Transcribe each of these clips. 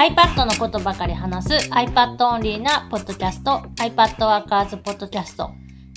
iPad のことばかり話す iPad オンリーなポッドキャスト iPad Workers Podcast。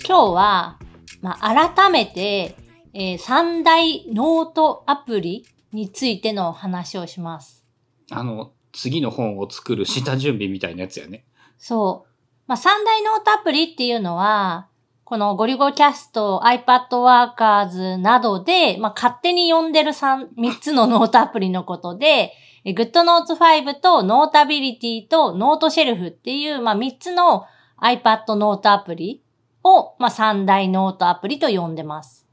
今日は、まあ、改めて、えー、三大ノートアプリについての話をします。あの、次の本を作る下準備みたいなやつやね。そう。まあ、三大ノートアプリっていうのは、このゴリゴキャスト、iPad ワーカーズなどで、まあ、勝手に呼んでる3、3つのノートアプリのことで、GoodNotes 5と Notability と Note シェルフっていう、まあ、3つの iPad ノートアプリを、まあ、3大ノートアプリと呼んでます。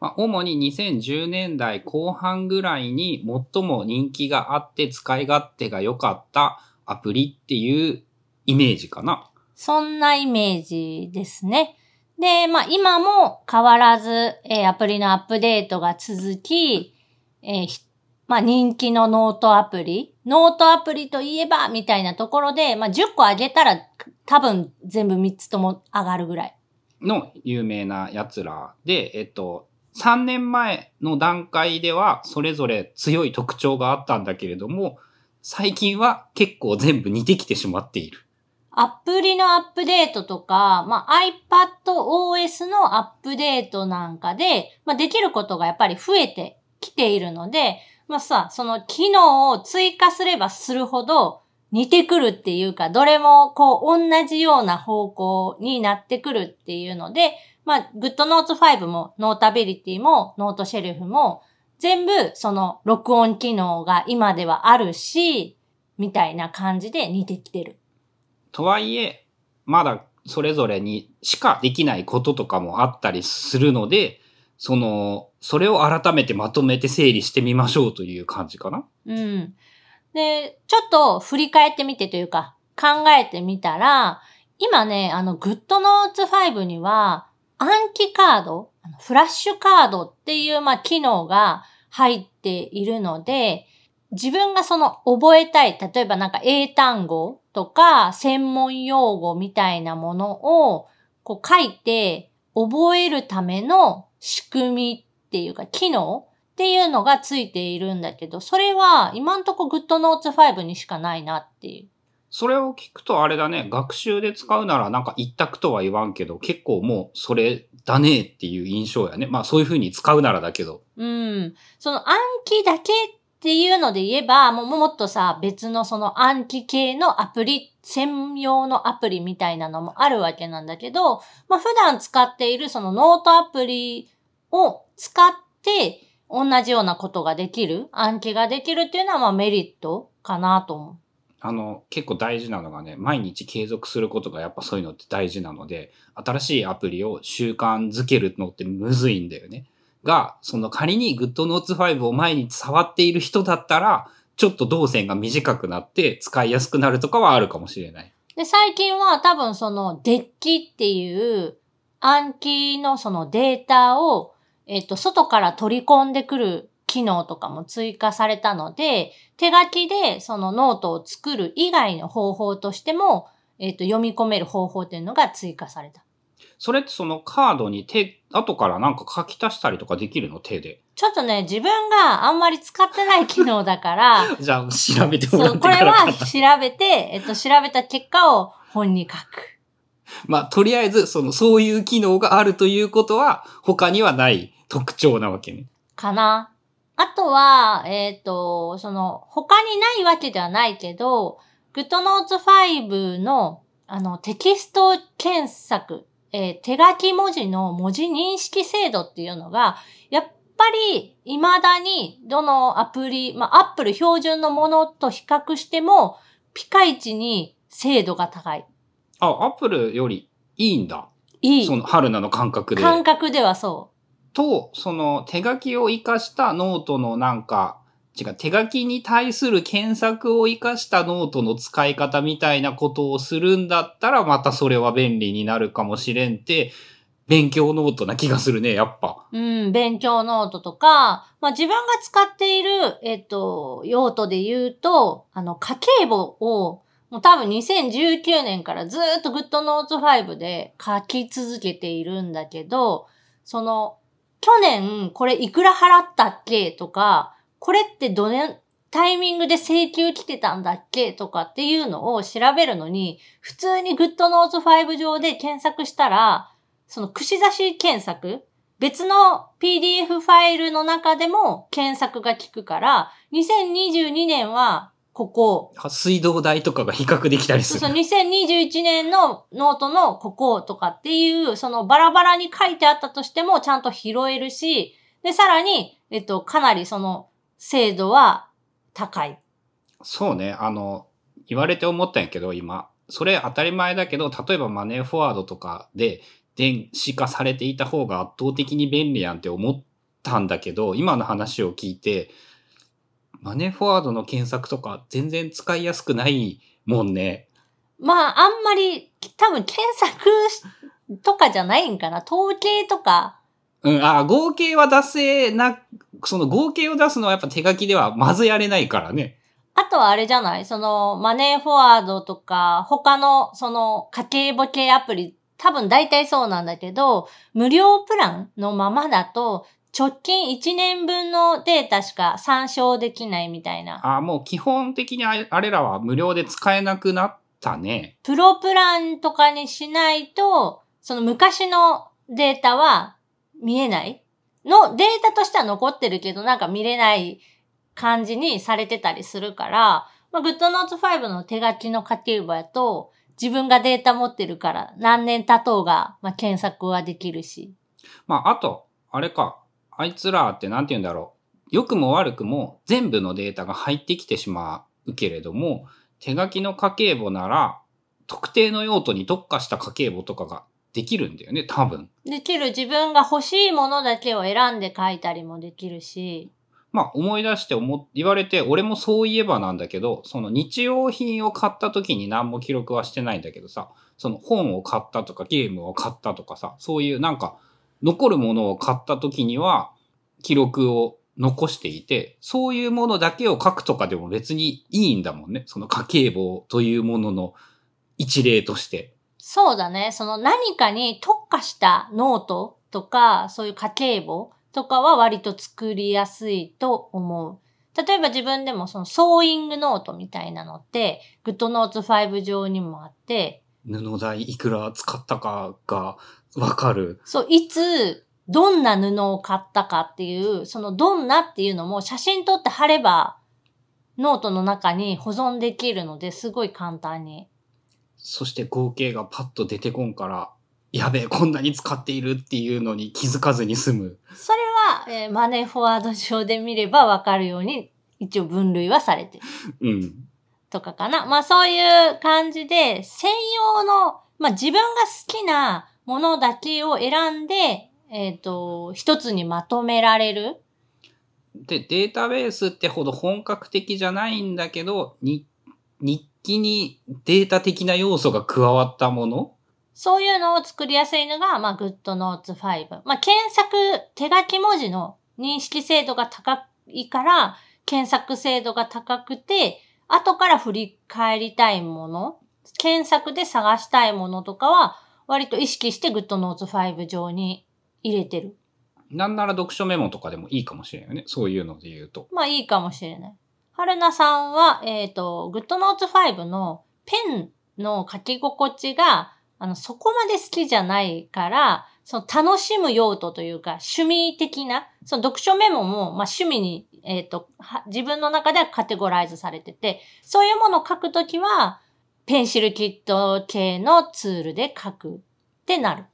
まあ、主に2010年代後半ぐらいに最も人気があって使い勝手が良かったアプリっていうイメージかな。そんなイメージですね。で、まあ今も変わらず、えー、アプリのアップデートが続き、えー、まあ人気のノートアプリ、ノートアプリといえばみたいなところで、まあ10個上げたら多分全部3つとも上がるぐらい。の有名な奴らで、えっと、3年前の段階ではそれぞれ強い特徴があったんだけれども、最近は結構全部似てきてしまっている。アプリのアップデートとか、まあ、iPadOS のアップデートなんかで、まあ、できることがやっぱり増えてきているので、まあさ、その機能を追加すればするほど似てくるっていうか、どれもこう同じような方向になってくるっていうので、まあ、GoodNotes 5も Notability も Note シェルフも全部その録音機能が今ではあるし、みたいな感じで似てきてる。とはいえ、まだそれぞれにしかできないこととかもあったりするので、その、それを改めてまとめて整理してみましょうという感じかな。うん。で、ちょっと振り返ってみてというか、考えてみたら、今ね、あの、GoodNotes 5には、暗記カード、フラッシュカードっていう、まあ、機能が入っているので、自分がその覚えたい、例えばなんか英単語とか専門用語みたいなものをこう書いて覚えるための仕組みっていうか機能っていうのがついているんだけど、それは今んとこ GoodNotes 5にしかないなっていう。それを聞くとあれだね、学習で使うならなんか一択とは言わんけど、結構もうそれだねっていう印象やね。まあそういう風に使うならだけど。うん。その暗記だけっていうので言えば、もうもっとさ、別のその暗記系のアプリ、専用のアプリみたいなのもあるわけなんだけど、まあ普段使っているそのノートアプリを使って同じようなことができる、暗記ができるっていうのはまあメリットかなと思う。あの、結構大事なのがね、毎日継続することがやっぱそういうのって大事なので、新しいアプリを習慣づけるのってむずいんだよね。が、その仮に GoodNotes 5を毎日触っている人だったら、ちょっと動線が短くなって使いやすくなるとかはあるかもしれない。で、最近は多分そのデッキっていう暗記のそのデータを、えっ、と、外から取り込んでくる機能とかも追加されたので、手書きでそのノートを作る以外の方法としても、えっ、と、読み込める方法っていうのが追加された。それってそのカードに手、後からなんか書き足したりとかできるの？手で。ちょっとね、自分があんまり使ってない機能だから。じゃあ調べてもらってこれは調べて、えっと、調べた結果を本に書く。まあ、とりあえず、その、そういう機能があるということは、他にはない特徴なわけね。かな。あとは、えっ、ー、と、その、他にないわけではないけど、GoodNotes 5の、あの、テキスト検索えー、手書き文字の文字認識制度っていうのが、やっぱり未だにどのアプリ、まあ、アップル標準のものと比較しても、ピカイチに精度が高い。あ、アップルよりいいんだ。いい。その、春菜の感覚で。感覚ではそう。と、その手書きを活かしたノートのなんか、違う、手書きに対する検索を活かしたノートの使い方みたいなことをするんだったら、またそれは便利になるかもしれんって、勉強ノートな気がするね、やっぱ。うん、勉強ノートとか、まあ自分が使っている、えっと、用途で言うと、あの、家計簿を、もう多分2019年からずっと GoodNotes 5で書き続けているんだけど、その、去年これいくら払ったっけとか、これってどれ、タイミングで請求来てたんだっけとかっていうのを調べるのに、普通に GoodNotes5 上で検索したら、その串刺し検索別の PDF ファイルの中でも検索が効くから、2022年はここ、水道代とかが比較できたりする。そうそう、2021年のノートのこことかっていう、そのバラバラに書いてあったとしてもちゃんと拾えるし、で、さらに、えっと、かなりその精度は高い。そうね。あの、言われて思ったんやけど、今。それ当たり前だけど、例えばマネーフォワードとかで電子化されていた方が圧倒的に便利やんって思ったんだけど、今の話を聞いて、マネーフォワードの検索とか全然使いやすくないもんね。まあ、あんまり、多分検索とかじゃないんかな。統計とか、うん、あ、合計は出せな、その合計を出すのはやっぱ手書きではまずやれないからね。あとはあれじゃない？その、マネーフォワードとか、他の、その、家計簿系アプリ、多分大体そうなんだけど、無料プランのままだと、直近1年分のデータしか参照できないみたいな。あ、もう基本的にあれらは無料で使えなくなったね。プロプランとかにしないと、その昔のデータは見えないの、データとしては残ってるけど、なんか見れない感じにされてたりするから、まあ、GoodNotes5 の手書きの家計簿やと、自分がデータ持ってるから、何年経とうが、まあ、検索はできるし。まあ、あと、あれか。あいつらってなんて言うんだろう。良くも悪くも全部のデータが入ってきてしまうけれども、手書きの家計簿なら、特定の用途に特化した家計簿とかができるんだよね、多分。できる自分が欲しいものだけを選んで書いたりもできるし。まあ、思い出して思っ、言われて、俺もそういえばなんだけど、その日用品を買った時に何も記録はしてないんだけどさ、その本を買ったとかゲームを買ったとかさ、そういうなんか、残るものを買った時には、記録を残していて、そういうものだけを書くとかでも別にいいんだもんね。その家計簿というものの一例として。そうだね。その何かに特化したノートとか、そういう家計簿とかは割と作りやすいと思う。例えば自分でもそのソーイングノートみたいなのって、GoodNotes5 上にもあって、布代いくら使ったかがわかる。そう、いつ、どんな布を買ったかっていう、そのどんなっていうのも写真撮って貼れば、ノートの中に保存できるので、すごい簡単に。そして合計がパッと出てこんから、やべえ、こんなに使っているっていうのに気づかずに済む。それは、えーマネーフォワード上で見ればわかるように、一応分類はされてる。うん。とかかな。まあそういう感じで、専用の、まあ自分が好きなものだけを選んで、えっ、と、一つにまとめられる。で、データベースってほど本格的じゃないんだけど、に日記にデータ的な要素が加わったもの？そういうのを作りやすいのが、まあ GoodNotes5。まあ検索、手書き文字の認識精度が高いから、検索精度が高くて、後から振り返りたいもの、検索で探したいものとかは、割と意識して GoodNotes5 上に入れてる。なんなら読書メモとかでもいいかもしれないよね。そういうので言うと。まあいいかもしれない。春菜さんは、えっ、と、GoodNotes5 のペンの書き心地が、あの、そこまで好きじゃないから、その楽しむ用途というか、趣味的な、その読書メモも、まあ趣味に、えっ、と、自分の中ではカテゴライズされてて、そういうものを書くときは、ペンシルキット系のツールで書くってなる。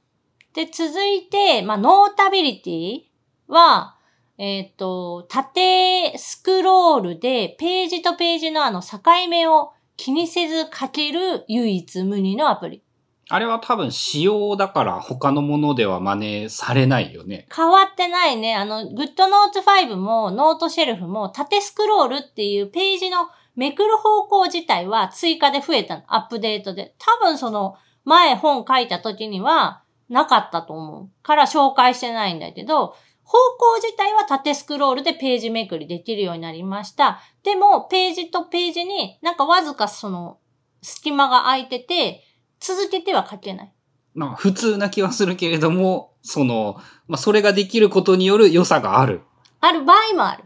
で、続いて、まあ、ノータビリティは、えっ、と、縦スクロールでページとページのあの境目を気にせず書ける唯一無二のアプリ。あれは多分仕様だから他のものでは真似されないよね。変わってないね。あの、GoodNotes5 もノートシェルフも縦スクロールっていうページのめくる方向自体は追加で増えたの。アップデートで。多分その前本書いた時にはなかったと思う。から紹介してないんだけど、方向自体は縦スクロールでページめくりできるようになりました。でも、ページとページになんかわずかその隙間が空いてて、続けては書けない。まあ普通な気はするけれども、その、まあそれができることによる良さがある。ある場合もある。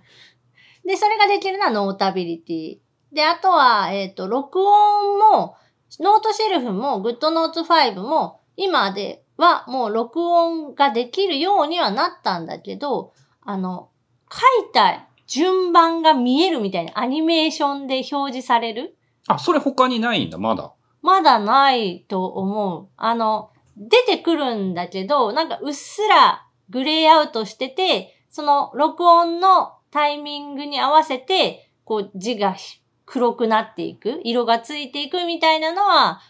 で、それができるのは Notability。で、あとは、えっ、と、録音も、 Noteshelf も、 GoodNotes 5も、今ではもう録音ができるようにはなったんだけど、あの、書いた順番が見えるみたいなアニメーションで表示されるあ、それ他にないんだ、まだ。まだないと思う。あの、出てくるんだけど、なんかうっすらグレーアウトしてて、その録音のタイミングに合わせて、こう字が黒くなっていく、色がついていくみたいなのは、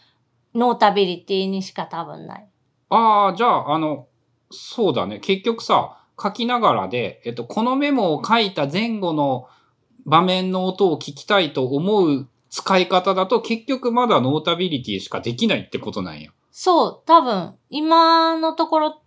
ノータビリティにしか多分ない。ああ、じゃあ、あの、そうだね。結局さ、書きながらで、えっと、このメモを書いた前後の場面の音を聞きたいと思う使い方だと、結局まだ Notability しかできないってことなんや。そう、多分、今のところ、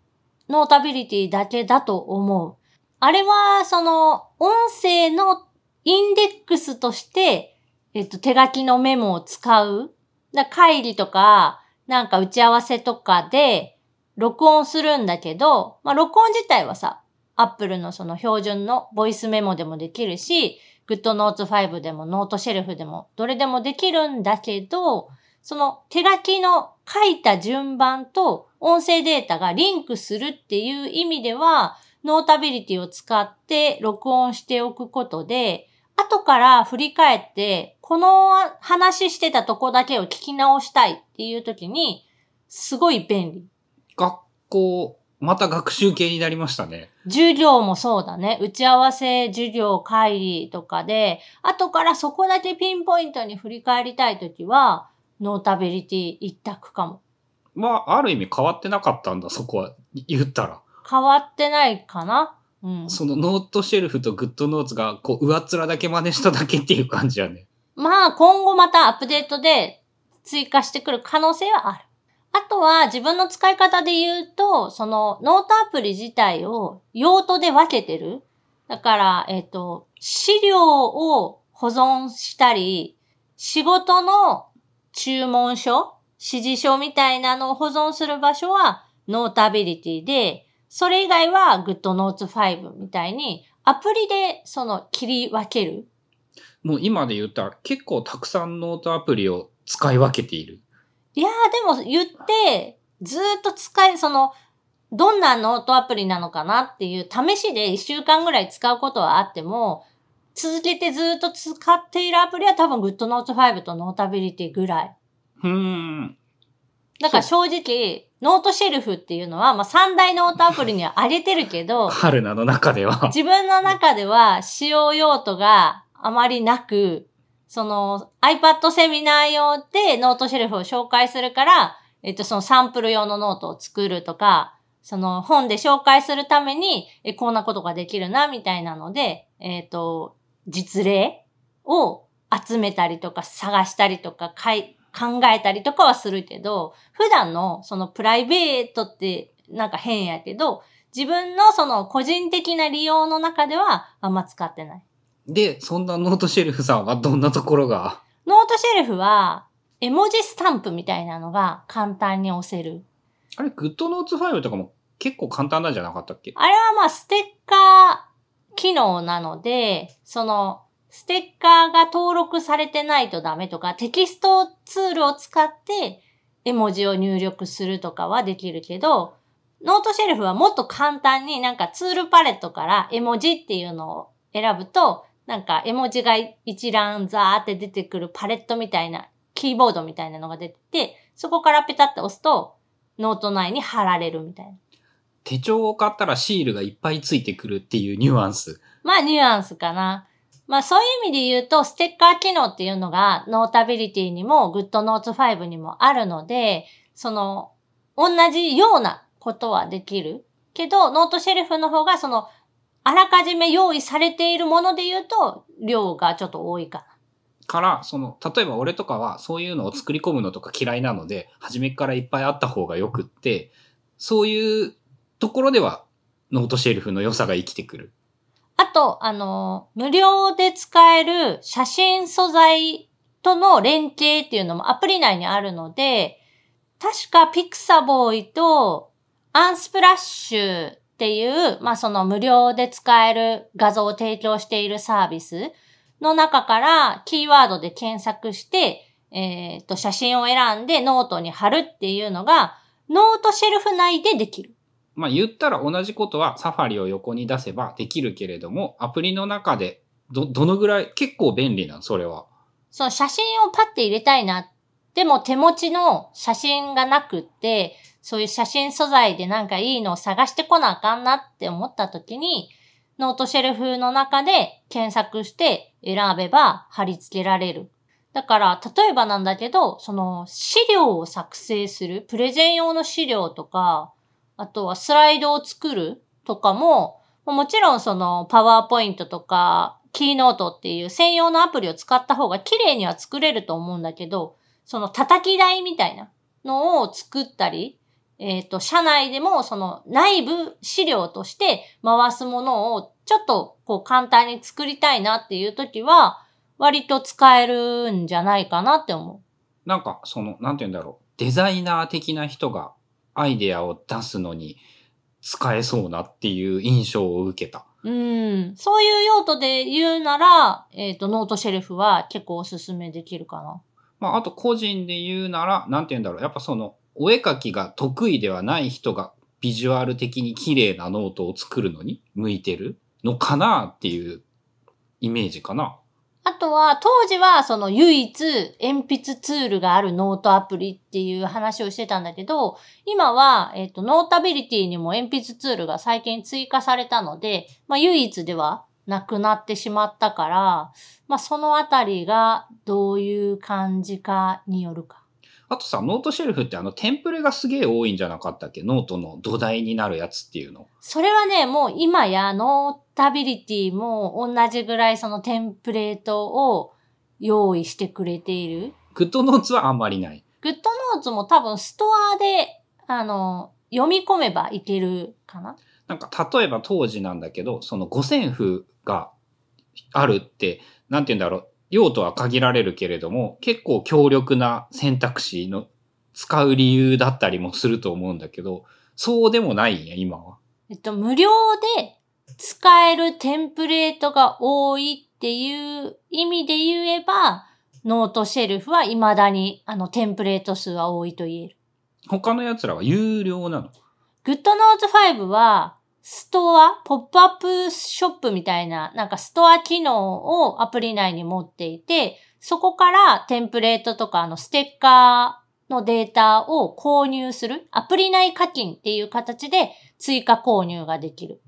Notability だけだと思う。あれは、その、音声のインデックスとして、えっと、手書きのメモを使う。だ会議とか、なんか打ち合わせとかで、録音するんだけど、まあ、録音自体はさ、Apple のその標準のボイスメモでもできるし、GoodNotes 5でも Noteshelf でもどれでもできるんだけど、その手書きの書いた順番と音声データがリンクするっていう意味では、 Notability を使って録音しておくことで、後から振り返って、この話してたとこだけを聞き直したいっていう時に、すごい便利。学校、また学習系になりましたね。授業もそうだね。打ち合わせ、授業、会議とかで、後からそこだけピンポイントに振り返りたいときは、 Notability 一択かも。まあ、ある意味変わってなかったんだ、そこは。言ったら。変わってないかな？うん。その Noteshelf と GoodNotes が、こう、上っ面だけ真似しただけっていう感じやね。まあ、今後またアップデートで追加してくる可能性はある。は自分の使い方で言うと、そのノートアプリ自体を用途で分けてる。だから、えっ、と、資料を保存したり、仕事の注文書、指示書みたいなのを保存する場所は Notability で、それ以外は GoodNotes 5みたいにアプリでその切り分ける。もう今で言ったら結構たくさんノートアプリを使い分けている。いやーでも言って、ずーっと使い、その、どんなノートアプリなのかなっていう試しで1週間ぐらい使うことはあっても、続けてずーっと使っているアプリは多分 GoodNotes 5と Notability ぐらい。うーん。だから正直、 Noteshelf っていうのは、まあ、三大ノートアプリには上げてるけど、春菜の中では。自分の中では使用用途があまりなく、その iPad セミナー用で Noteshelf を紹介するから、えっと、そのサンプル用のノートを作るとか、その本で紹介するために、え、こんなことができるな、みたいなので、えっと、実例を集めたりとか探したりとかか考えたりとかはするけど、普段のそのプライベートってなんか変やけど、自分のその個人的な利用の中ではあんま使ってない。で、そんな Noteshelf さんはどんなところが？ Noteshelf は、絵文字スタンプみたいなのが簡単に押せる。あれ、 GoodNotes 5とかも結構簡単なんじゃなかったっけ？あれはまあステッカー機能なので、その、ステッカーが登録されてないとダメとか、テキストツールを使って絵文字を入力するとかはできるけど、 Noteshelf はもっと簡単になんかツールパレットから絵文字っていうのを選ぶと、なんか絵文字が一覧ザーって出てくるパレットみたいな、キーボードみたいなのが出てて、そこからペタッと押すと、ノート内に貼られるみたいな。手帳を買ったらシールがいっぱいついてくるっていうニュアンス。まあ、ニュアンスかな。まあ、そういう意味で言うと、ステッカー機能っていうのが、 Notability にも、GoodNotes 5にもあるので、その、同じようなことはできる。けど、ノートシェルフの方が、その、あらかじめ用意されているもので言うと、量がちょっと多いかな。から、その、例えば俺とかはそういうのを作り込むのとか嫌いなので、初めからいっぱいあった方がよくって、そういうところではノートシェルフの良さが生きてくる。あと、あの、無料で使える写真素材との連携っていうのもアプリ内にあるので、確か Pixabay と Unsplash っていう、まあその無料で使える画像を提供しているサービスの中からキーワードで検索して、えっ、と、写真を選んでノートに貼るっていうのが、 Noteshelf 内でできる。まあ言ったら同じことは Safari を横に出せばできるけれども、アプリの中でど、どのぐらい、結構便利なの、それは。その写真をパッて入れたいな。でも手持ちの写真がなくって、そういう写真素材でなんかいいのを探してこなあかんなって思った時に、ノートシェルフの中で検索して選べば貼り付けられる。だから、例えばなんだけど、その資料を作成する、プレゼン用の資料とか、あとはスライドを作るとかも、もちろんそのパワーポイントとか、キーノートっていう専用のアプリを使った方が綺麗には作れると思うんだけど、その叩き台みたいなのを作ったり、えっ、と、社内でもその内部資料として回すものをちょっとこう簡単に作りたいなっていう時は、割と使えるんじゃないかなって思なんか、その、なんて言うんだろう。デザイナー的な人がアイデアを出すのに使えそうなっていう印象を受けた。う。うん。そういう用途で言うなら、えっ、と、ノートシェルフは結構おすすめできるかな。まあ、あと個人で言うなら、なんて言うんだろう。やっぱその、お絵描きが得意ではない人がビジュアル的に綺麗なノートを作るのに向いてるのかなっていうイメージかな。あとは、当時はその唯一鉛筆ツールがあるノートアプリっていう話をしてたんだけど、今は、えっ、と、 Notability にも鉛筆ツールが最近追加されたので、まあ唯一ではなくなってしまったから、まあそのあたりがどういう感じかによるか。あとさ、 Noteshelf ってあのテンプレがすげえ多いんじゃなかったっけ？ノートの土台になるやつっていうの。それはね、もう今や Notability も同じぐらいそのテンプレートを用意してくれている。 GoodNotes はあんまりない。グッドノーツも多分ストアで、あの、読み込めばいけるかな？なんか例えば当時なんだけど、その五線譜があるって、なんて言うんだろう。用途は限られるけれども、結構強力な選択肢の使う理由だったりもすると思うんだけど、そうでもないんや、今は。えっと、無料で使えるテンプレートが多いっていう意味で言えば、 Noteshelf は未だにあのテンプレート数は多いと言える。他の奴らは有料なの？ GoodNotes 5は、ストア、ポップアップショップみたいな、なんかストア機能をアプリ内に持っていて、そこからテンプレートとかあのステッカーのデータを購入する、アプリ内課金っていう形で追加購入ができる。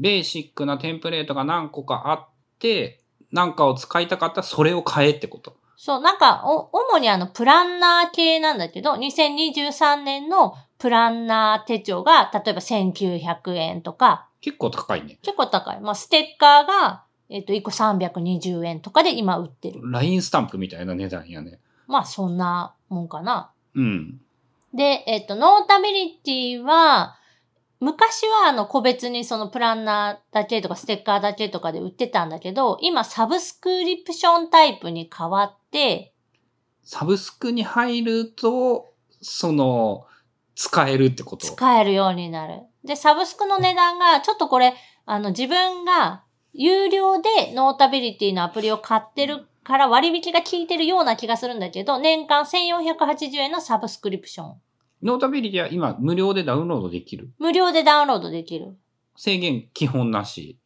ベーシックなテンプレートが何個かあって、なんかを使いたかったらそれを買えってこと。そう、なんか、お、主にあの、プランナー系なんだけど、2023年のプランナー手帳が、例えば1900円とか、結構高いね。結構高い。まあ、ステッカーが、えっ、と、1個320円とかで今売ってる。LINE スタンプみたいな値段やね。まあ、そんなもんかな。うん。で、えっ、と、 Notability は、昔はあの個別にそのプランナーだけとかステッカーだけとかで売ってたんだけど、今サブスクリプションタイプに変わって、サブスクに入ると、その、使えるってこと？使えるようになる。で、サブスクの値段が、ちょっとこれ、あの、自分が有料で Notability のアプリを買ってるから割引が効いてるような気がするんだけど、年間1480円のサブスクリプション。Notability は今無料でダウンロードできる？無料でダウンロードできる。制限基本なし。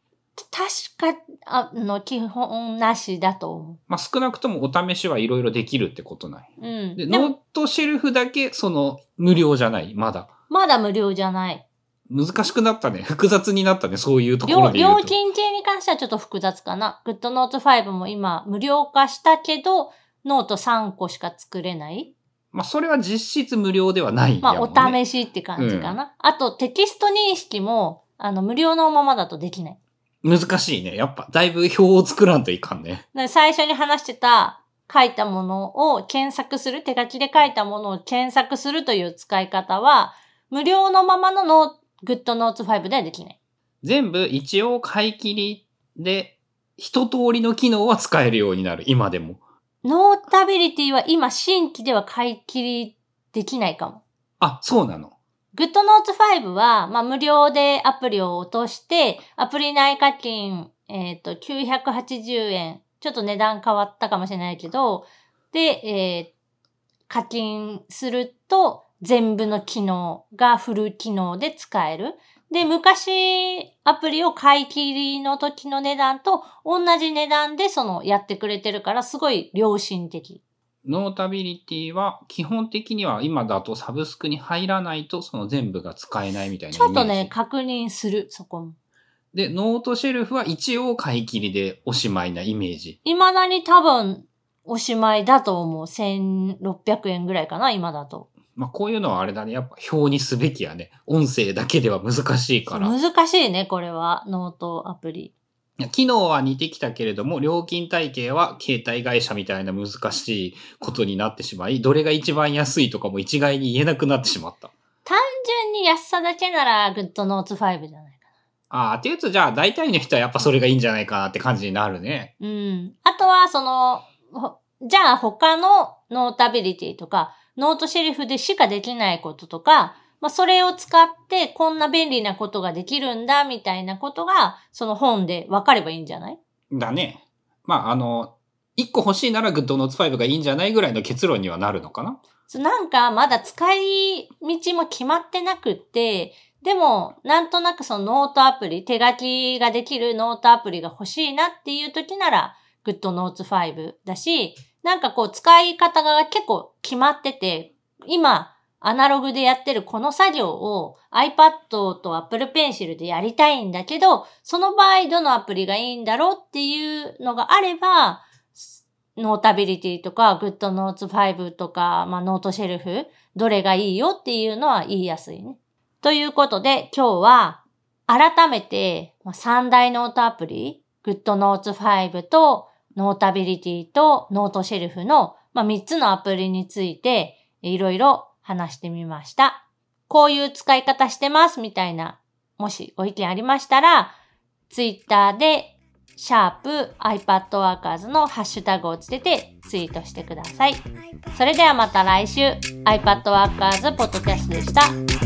確か、あの、基本なしだと思まあ、少なくともお試しはいろいろできるってことない。う。うん。で、ノートシェルフだけ、その、無料じゃない。まだ。まだ無料じゃない。難しくなったね。複雑になったね。そういうところ料で。料金系に関してはちょっと複雑かな。 GoodNotes 5も今無料化したけど、ノート3個しか作れない。まあ、それは実質無料ではないんまあ、お。試しって感じかな。あと、テキスト認識も、あの、無料のままだとできない。難しいね。やっぱ、だいぶ表を作らんといかんね。で最初に話してた、書いたものを検索する、手書きで書いたものを検索するという使い方は、無料のままのノー GoodNotes 5ではできない。全部一応買い切りで、一通りの機能は使えるようになる。今でも。ノータビリティは今新規では買い切りできないかも。あ、そうなの。GoodNotes5 は、まあ、無料でアプリを落として、アプリ内課金、えっ、ー、と、980円。ちょっと値段変わったかもしれないけど、で、えー、課金すると、全部の機能がフル機能で使える。で、昔、アプリを買い切りの時の値段と同じ値段でそのやってくれてるから、すごい良心的。 Notability は基本的には今だとサブスクに入らないとその全部が使えないみたいなちょっとね、確認する、そこも。で、 Noteshelf は一応買い切りでおしまいなイメージ。未だに多分おしまいだと思う。1600円ぐらいかな、今だと。まあこういうのはあれだね。やっぱ表にすべきやね。音声だけでは難しいから。難しいね、これは。ノートアプリ。機能は似てきたけれども、料金体系は携帯会社みたいな難しいことになってしまい、どれが一番安いとかも一概に言えなくなってしまった。単純に安さだけなら、グッドノーツ5じゃないかな。ああ、っていうと、じゃあ大体の人はやっぱそれがいいんじゃないかなって感じになるね。うん。あとは、その、じゃあ他の Notability とか、 Noteshelf でしかできないこととか、まあ、それを使ってこんな便利なことができるんだみたいなことが、その本で分かればいいんじゃない？だね。まあ、あの、一個欲しいなら GoodNotes 5がいいんじゃないぐらいの結論にはなるのかな？なんかまだ使い道も決まってなくって、でも、なんとなくそのノートアプリ、手書きができるノートアプリが欲しいなっていう時なら、GoodNotes 5だし、なんかこう使い方が結構決まってて、今、アナログでやってるこの作業を iPad と Apple Pencil でやりたいんだけど、その場合どのアプリがいいんだろうっていうのがあれば、 Notability とか GoodNotes 5とか、まあ、 Noteshelf、どれがいいよっていうのは言いやすいね。ということで今日は改めて3大ノートアプリ、GoodNotes 5と Notability と Noteshelf の、まあ、3つのアプリについていろいろ話してみました。こういう使い方してますみたいな、もしご意見ありましたら、ツイッターで、シャープ iPadWorkers のハッシュタグをつけてツイートしてください。それではまた来週、iPadWorkers ポッドキャストでした。